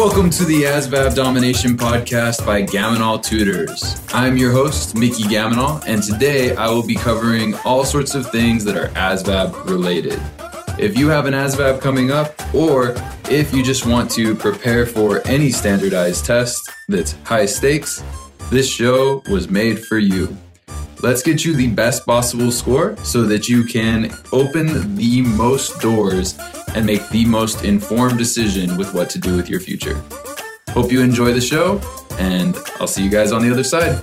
Welcome to the ASVAB Domination Podcast by Gamonal Tutors. I'm your host, Mickey Gamonal, and today I will be covering all sorts of things that are ASVAB related. If you have an ASVAB coming up, or if you just want to prepare for any standardized test that's high stakes, this show was made for you. Let's get you the best possible score so that you can open the most doors and make the most informed decision with what to do with your future. Hope you enjoy the show, and I'll see you guys on the other side.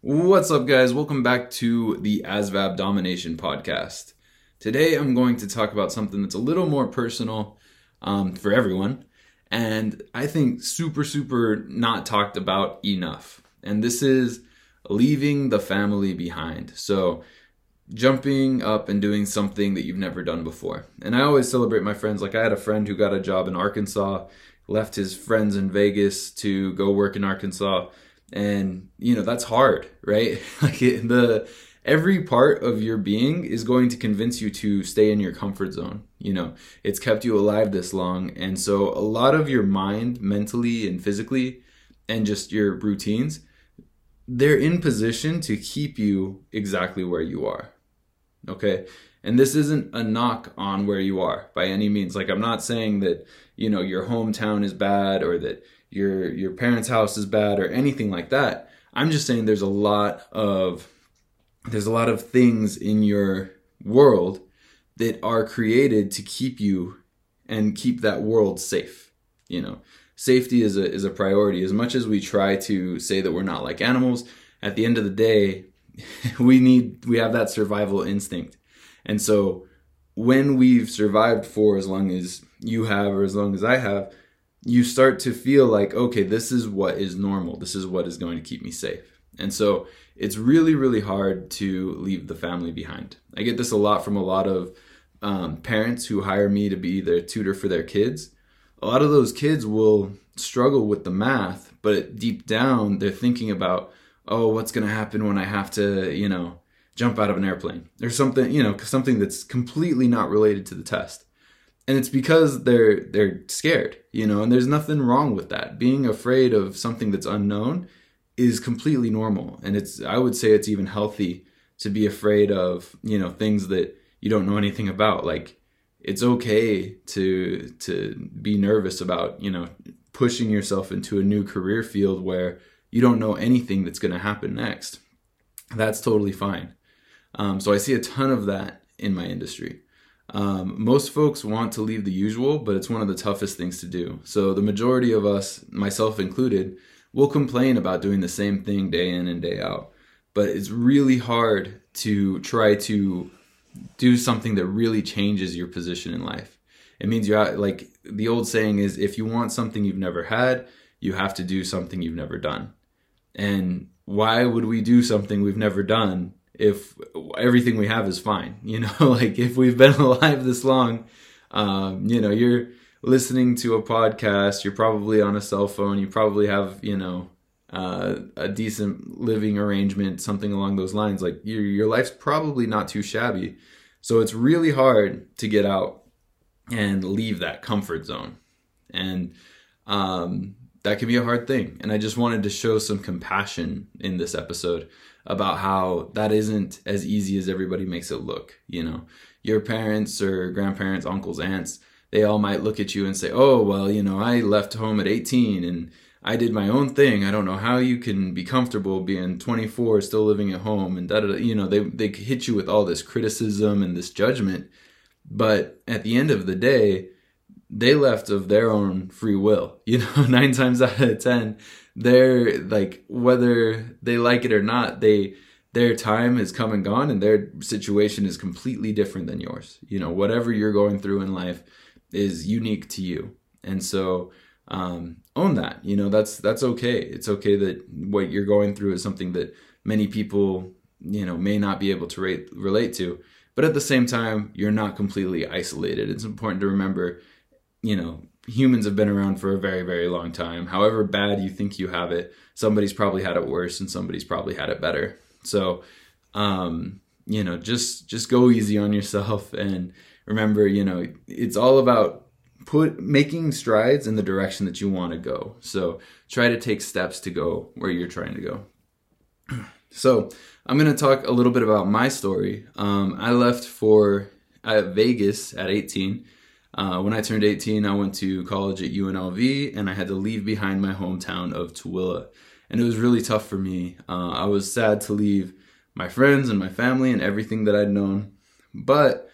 What's up, guys? Welcome back to the ASVAB Domination Podcast. Today, I'm going to talk about something that's a little more personal um, for everyone and I think super, super not talked about enough. And this is leaving the family behind. So, jumping up and doing something that you've never done before. And I always celebrate my friends. Like, I had a friend who got a job in Arkansas, left his friends in Vegas to go work in Arkansas. And, you know, that's hard, right? like, it, the every part of your being is going to convince you to stay in your comfort zone. You know, it's kept you alive this long. And so a lot of your mind, mentally and physically, and just your routines, they're in position to keep you exactly where you are. Okay. And this isn't a knock on where you are by any means. Like I'm not saying that, you know, your hometown is bad or that your your parents' house is bad or anything like that. I'm just saying there's a lot of there's a lot of things in your world that are created to keep you and keep that world safe you know safety is a is a priority as much as we try to say that we're not like animals at the end of the day we need we have that survival instinct and so when we've survived for as long as you have or as long as I have you start to feel like okay this is what is normal this is what is going to keep me safe and so it's really, really hard to leave the family behind. I get this a lot from a lot of um, parents who hire me to be their tutor for their kids. A lot of those kids will struggle with the math, but deep down, they're thinking about, oh, what's going to happen when I have to, you know, jump out of an airplane or something, you know, something that's completely not related to the test. And it's because they're they're scared, you know, and there's nothing wrong with that. Being afraid of something that's unknown is completely normal and it's i would say it's even healthy to be afraid of you know things that you don't know anything about like it's okay to to be nervous about you know pushing yourself into a new career field where you don't know anything that's going to happen next. That's totally fine. Um, so i see a ton of that in my industry. Um, most folks want to leave the usual but it's one of the toughest things to do. So the majority of us myself included we'll complain about doing the same thing day in and day out. But it's really hard to try to do something that really changes your position in life. It means you have, like the old saying is if you want something you've never had, you have to do something you've never done. And why would we do something we've never done if everything we have is fine? You know, like if we've been alive this long, um, you know, you're listening to a podcast, you're probably on a cell phone, you probably have, you know, uh, a decent living arrangement, something along those lines. Like your your life's probably not too shabby. So it's really hard to get out and leave that comfort zone. And um, that can be a hard thing. And I just wanted to show some compassion in this episode about how that isn't as easy as everybody makes it look. You know, your parents or grandparents, uncles, aunts, they all might look at you and say, "Oh, well, you know, I left home at 18 and I did my own thing. I don't know how you can be comfortable being 24 still living at home and da da. You know, they they hit you with all this criticism and this judgment, but at the end of the day, they left of their own free will. You know, nine times out of ten, they're like whether they like it or not, they their time has come and gone, and their situation is completely different than yours. You know, whatever you're going through in life is unique to you. And so um, own that. You know, that's that's okay. It's okay that what you're going through is something that many people, you know, may not be able to rate, relate to. But at the same time, you're not completely isolated. It's important to remember, you know, humans have been around for a very, very long time. However bad you think you have it, somebody's probably had it worse and somebody's probably had it better. So, um, you know, just just go easy on yourself and remember, you know, it's all about put making strides in the direction that you want to go. So try to take steps to go where you're trying to go. So I'm going to talk a little bit about my story. Um, I left for uh, Vegas at 18. Uh, when I turned 18, I went to college at UNLV and I had to leave behind my hometown of Tooele. And it was really tough for me. Uh, I was sad to leave my friends and my family and everything that I'd known. But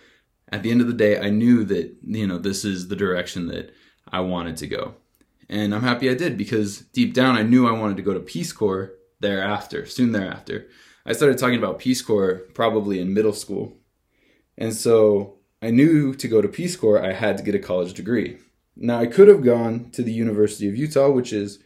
at the end of the day, I knew that, you know, this is the direction that I wanted to go. And I'm happy I did because deep down I knew I wanted to go to Peace Corps thereafter, soon thereafter. I started talking about Peace Corps probably in middle school. And so I knew to go to Peace Corps, I had to get a college degree. Now, I could have gone to the University of Utah, which is,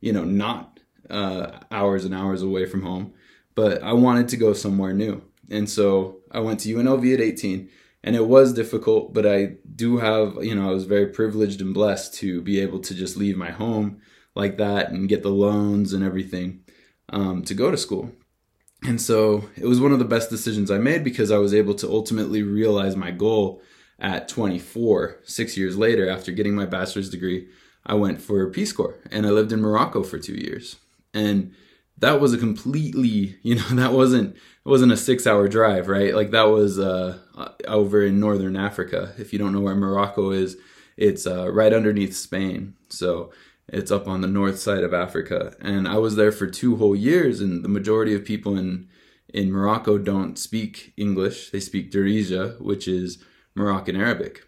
you know, not uh, hours and hours away from home, but I wanted to go somewhere new. And so I went to UNLV at 18, and it was difficult, but I do have, you know, I was very privileged and blessed to be able to just leave my home like that and get the loans and everything um, to go to school. And so it was one of the best decisions I made because I was able to ultimately realize my goal at 24, six years later, after getting my bachelor's degree. I went for Peace Corps and I lived in Morocco for two years. And that was a completely, you know, that wasn't it wasn't a six hour drive, right? Like that was uh, over in northern Africa. If you don't know where Morocco is, it's uh, right underneath Spain. So it's up on the north side of Africa, and I was there for two whole years. And the majority of people in in Morocco don't speak English; they speak Darija, which is Moroccan Arabic.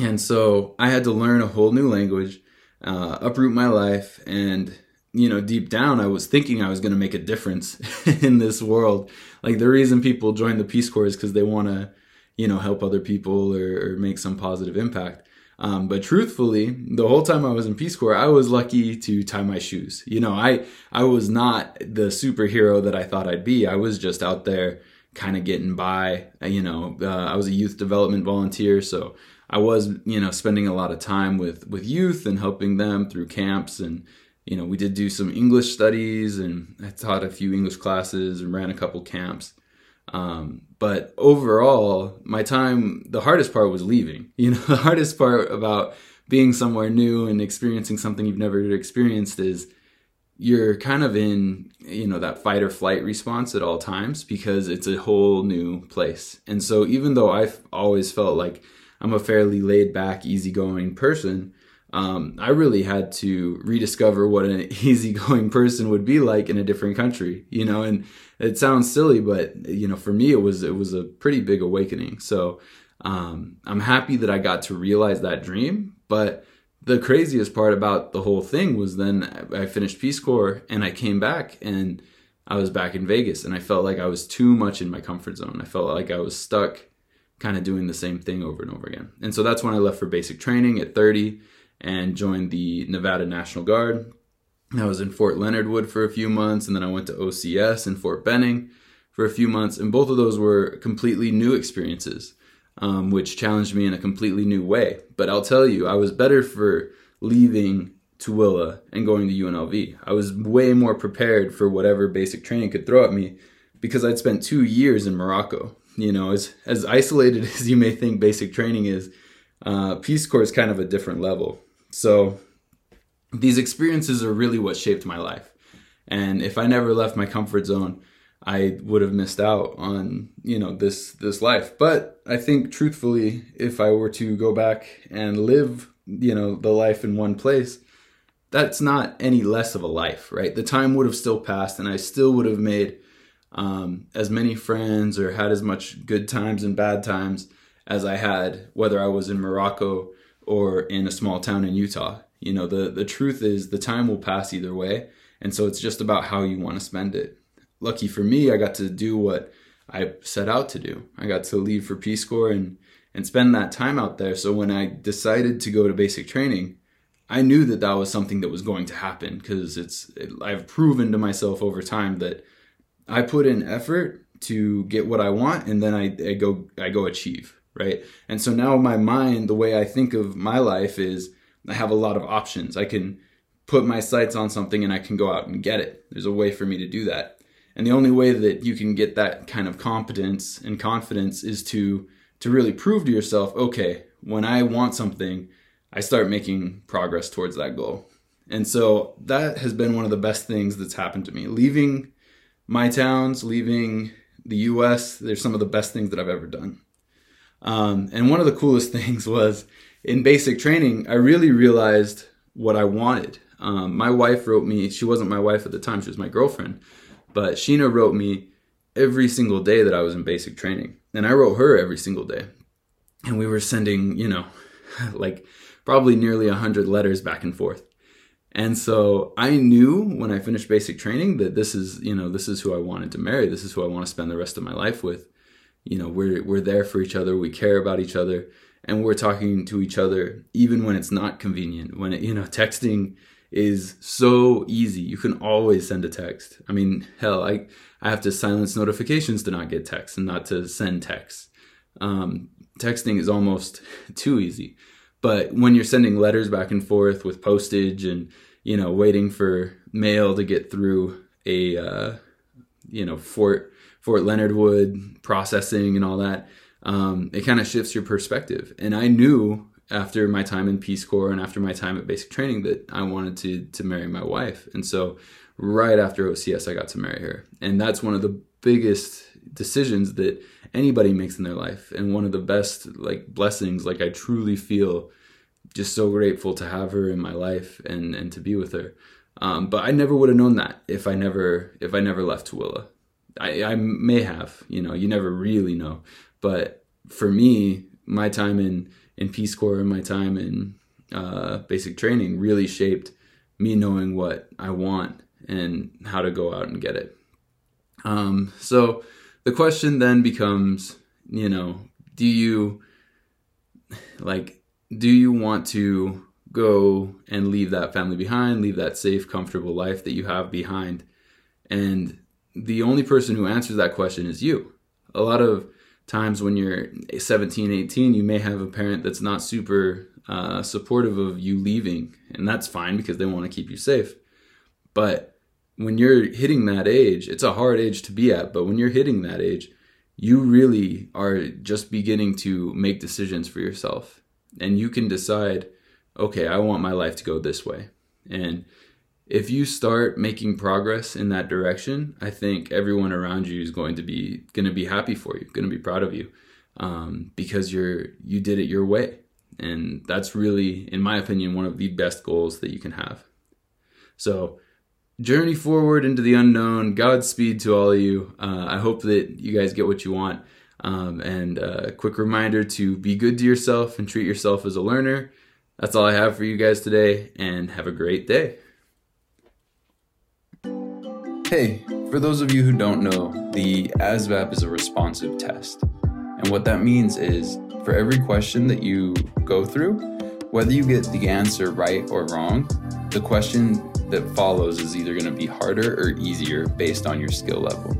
And so I had to learn a whole new language, uh, uproot my life, and you know, deep down, I was thinking I was going to make a difference in this world. Like the reason people join the Peace Corps is because they want to, you know, help other people or, or make some positive impact. Um, but truthfully, the whole time I was in Peace Corps, I was lucky to tie my shoes. You know, I I was not the superhero that I thought I'd be. I was just out there kind of getting by. You know, uh, I was a youth development volunteer, so I was you know spending a lot of time with with youth and helping them through camps and you know we did do some English studies and I taught a few English classes and ran a couple camps. Um, but overall, my time, the hardest part was leaving. You know, the hardest part about being somewhere new and experiencing something you've never experienced is you're kind of in, you know, that fight or flight response at all times because it's a whole new place. And so even though I've always felt like I'm a fairly laid back, easygoing person, um, I really had to rediscover what an easygoing person would be like in a different country, you know, and it sounds silly, but you know, for me, it was, it was a pretty big awakening. So, um, I'm happy that I got to realize that dream, but the craziest part about the whole thing was then I finished Peace Corps and I came back and I was back in Vegas and I felt like I was too much in my comfort zone. I felt like I was stuck kind of doing the same thing over and over again. And so that's when I left for basic training at 30 and joined the Nevada National Guard. I was in Fort Leonard Wood for a few months, and then I went to OCS in Fort Benning for a few months, and both of those were completely new experiences, um, which challenged me in a completely new way. But I'll tell you, I was better for leaving Tooele and going to UNLV. I was way more prepared for whatever basic training could throw at me because I'd spent two years in Morocco. You know, as as isolated as you may think basic training is, uh, Peace Corps is kind of a different level. So these experiences are really what shaped my life. And if I never left my comfort zone, I would have missed out on, you know, this this life. But I think truthfully, if I were to go back and live, you know, the life in one place, that's not any less of a life, right? The time would have still passed and I still would have made um, as many friends or had as much good times and bad times as I had, whether I was in Morocco or in a small town in Utah. You know, the, the truth is the time will pass either way. And so it's just about how you want to spend it. Lucky for me, I got to do what I set out to do. I got to leave for Peace Corps and, and spend that time out there. So when I decided to go to basic training, I knew that that was something that was going to happen because it's it, I've proven to myself over time that I put in effort to get what I want and then I, I go I go achieve right? And so now my mind, the way I think of my life is I have a lot of options. I can put my sights on something and I can go out and get it. There's a way for me to do that. And the only way that you can get that kind of competence and confidence is to to really prove to yourself, okay, when I want something, I start making progress towards that goal. And so that has been one of the best things that's happened to me. Leaving my towns, leaving the US, they're some of the best things that I've ever done. Um, and one of the coolest things was in basic training, I really realized what I wanted. Um, my wife wrote me, she wasn't my wife at the time, she was my girlfriend, but Sheena wrote me every single day that I was in basic training. And I wrote her every single day. And we were sending, you know, like probably nearly 100 letters back and forth. And so I knew when I finished basic training that this is, you know, this is who I wanted to marry. This is who I want to spend the rest of my life with. You know, we're we're there for each other. We care about each other, and we're talking to each other even when it's not convenient. When it, you know, texting is so easy. You can always send a text. I mean, hell, I I have to silence notifications to not get texts and not to send texts. Um, texting is almost too easy. But when you're sending letters back and forth with postage and you know waiting for mail to get through a uh, you know Fort Fort Leonard Wood processing and all that, um, it kind of shifts your perspective. And I knew after my time in Peace Corps and after my time at basic training that I wanted to to marry my wife. And so right after OCS, I got to marry her, and that's one of the biggest decisions that anybody makes in their life and one of the best like blessings like i truly feel just so grateful to have her in my life and and to be with her um, but i never would have known that if i never if i never left tooele. I i may have you know you never really know. But for me my time in in peace corps and my time in uh, basic training really shaped me knowing what i want and how to go out and get it. Um, so the question then becomes, you know, do you like do you want to go and leave that family behind, leave that safe, comfortable life that you have behind? And the only person who answers that question is you. A lot of times when you're 17, 18, you may have a parent that's not super uh, supportive of you leaving, and that's fine because they want to keep you safe. But when you're hitting that age, it's a hard age to be at, but when you're hitting that age, you really are just beginning to make decisions for yourself. And you can decide, okay, I want my life to go this way. And if you start making progress in that direction, I think everyone around you is going to be going to be happy for you, going to be proud of you, um, because you're you did it your way, and that's really, in my opinion, one of the best goals that you can have. So journey forward into the unknown. Godspeed to all of you. Uh, I hope that you guys get what you want. Um, and a uh, quick reminder to be good to yourself and treat yourself as a learner. That's all I have for you guys today, and have a great day. Hey, for those of you who don't know, the ASVAB is a responsive test. And what that means is for every question that you go through, whether you get the answer right or wrong, the question that follows is either going to be harder or easier based on your skill level.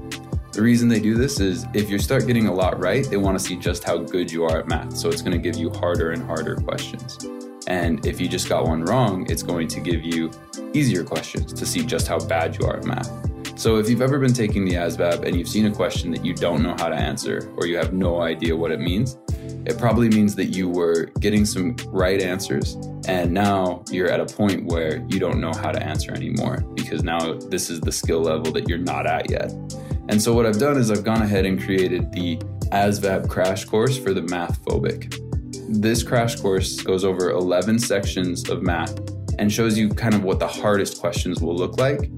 The reason they do this is if you start getting a lot right, they want to see just how good you are at math. So it's going to give you harder and harder questions. And if you just got one wrong, it's going to give you easier questions to see just how bad you are at math. So if you've ever been taking the ASVAB and you've seen a question that you don't know how to answer or you have no idea what it means, it probably means that you were getting some right answers and now you're at a point where you don't know how to answer anymore because now this is the skill level that you're not at yet. And so what I've done is I've gone ahead and created the ASVAB crash course for the math phobic. This crash course goes over 11 sections of math and shows you kind of what the hardest questions will look like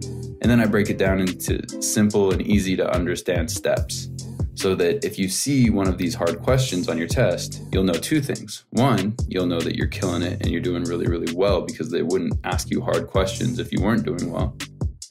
and then I break it down into simple and easy to understand steps so that if you see one of these hard questions on your test, you'll know two things. One, you'll know that you're killing it and you're doing really, really well because they wouldn't ask you hard questions if you weren't doing well.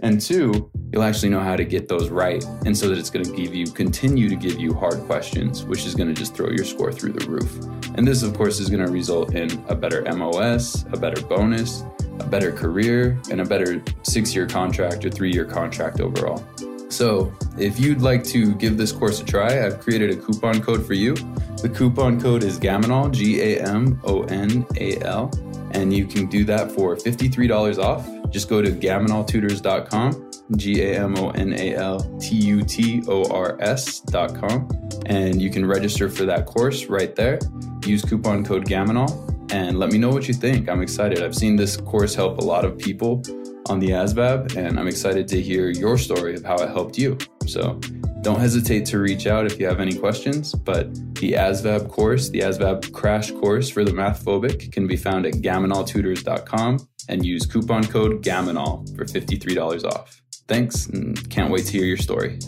And two, you'll actually know how to get those right. And so that it's going to give you, continue to give you hard questions, which is going to just throw your score through the roof. And this, of course, is going to result in a better MOS, a better bonus, a better career, and a better six year contract or three year contract overall. So, if you'd like to give this course a try, I've created a coupon code for you. The coupon code is GAMONAL, G A M O N A L, and you can do that for $53 off just go to gamonaltutors.com, G A M O N A L T U T O R S.com, and you can register for that course right there. Use coupon code GAMONAL and let me know what you think. I'm excited. I've seen this course help a lot of people on the ASVAB, and I'm excited to hear your story of how it helped you. So don't hesitate to reach out if you have any questions. But the ASVAB course, the ASVAB crash course for the math phobic, can be found at gamonaltutors.com and use coupon code GAMONAL for $53 off. Thanks, and can't wait to hear your story.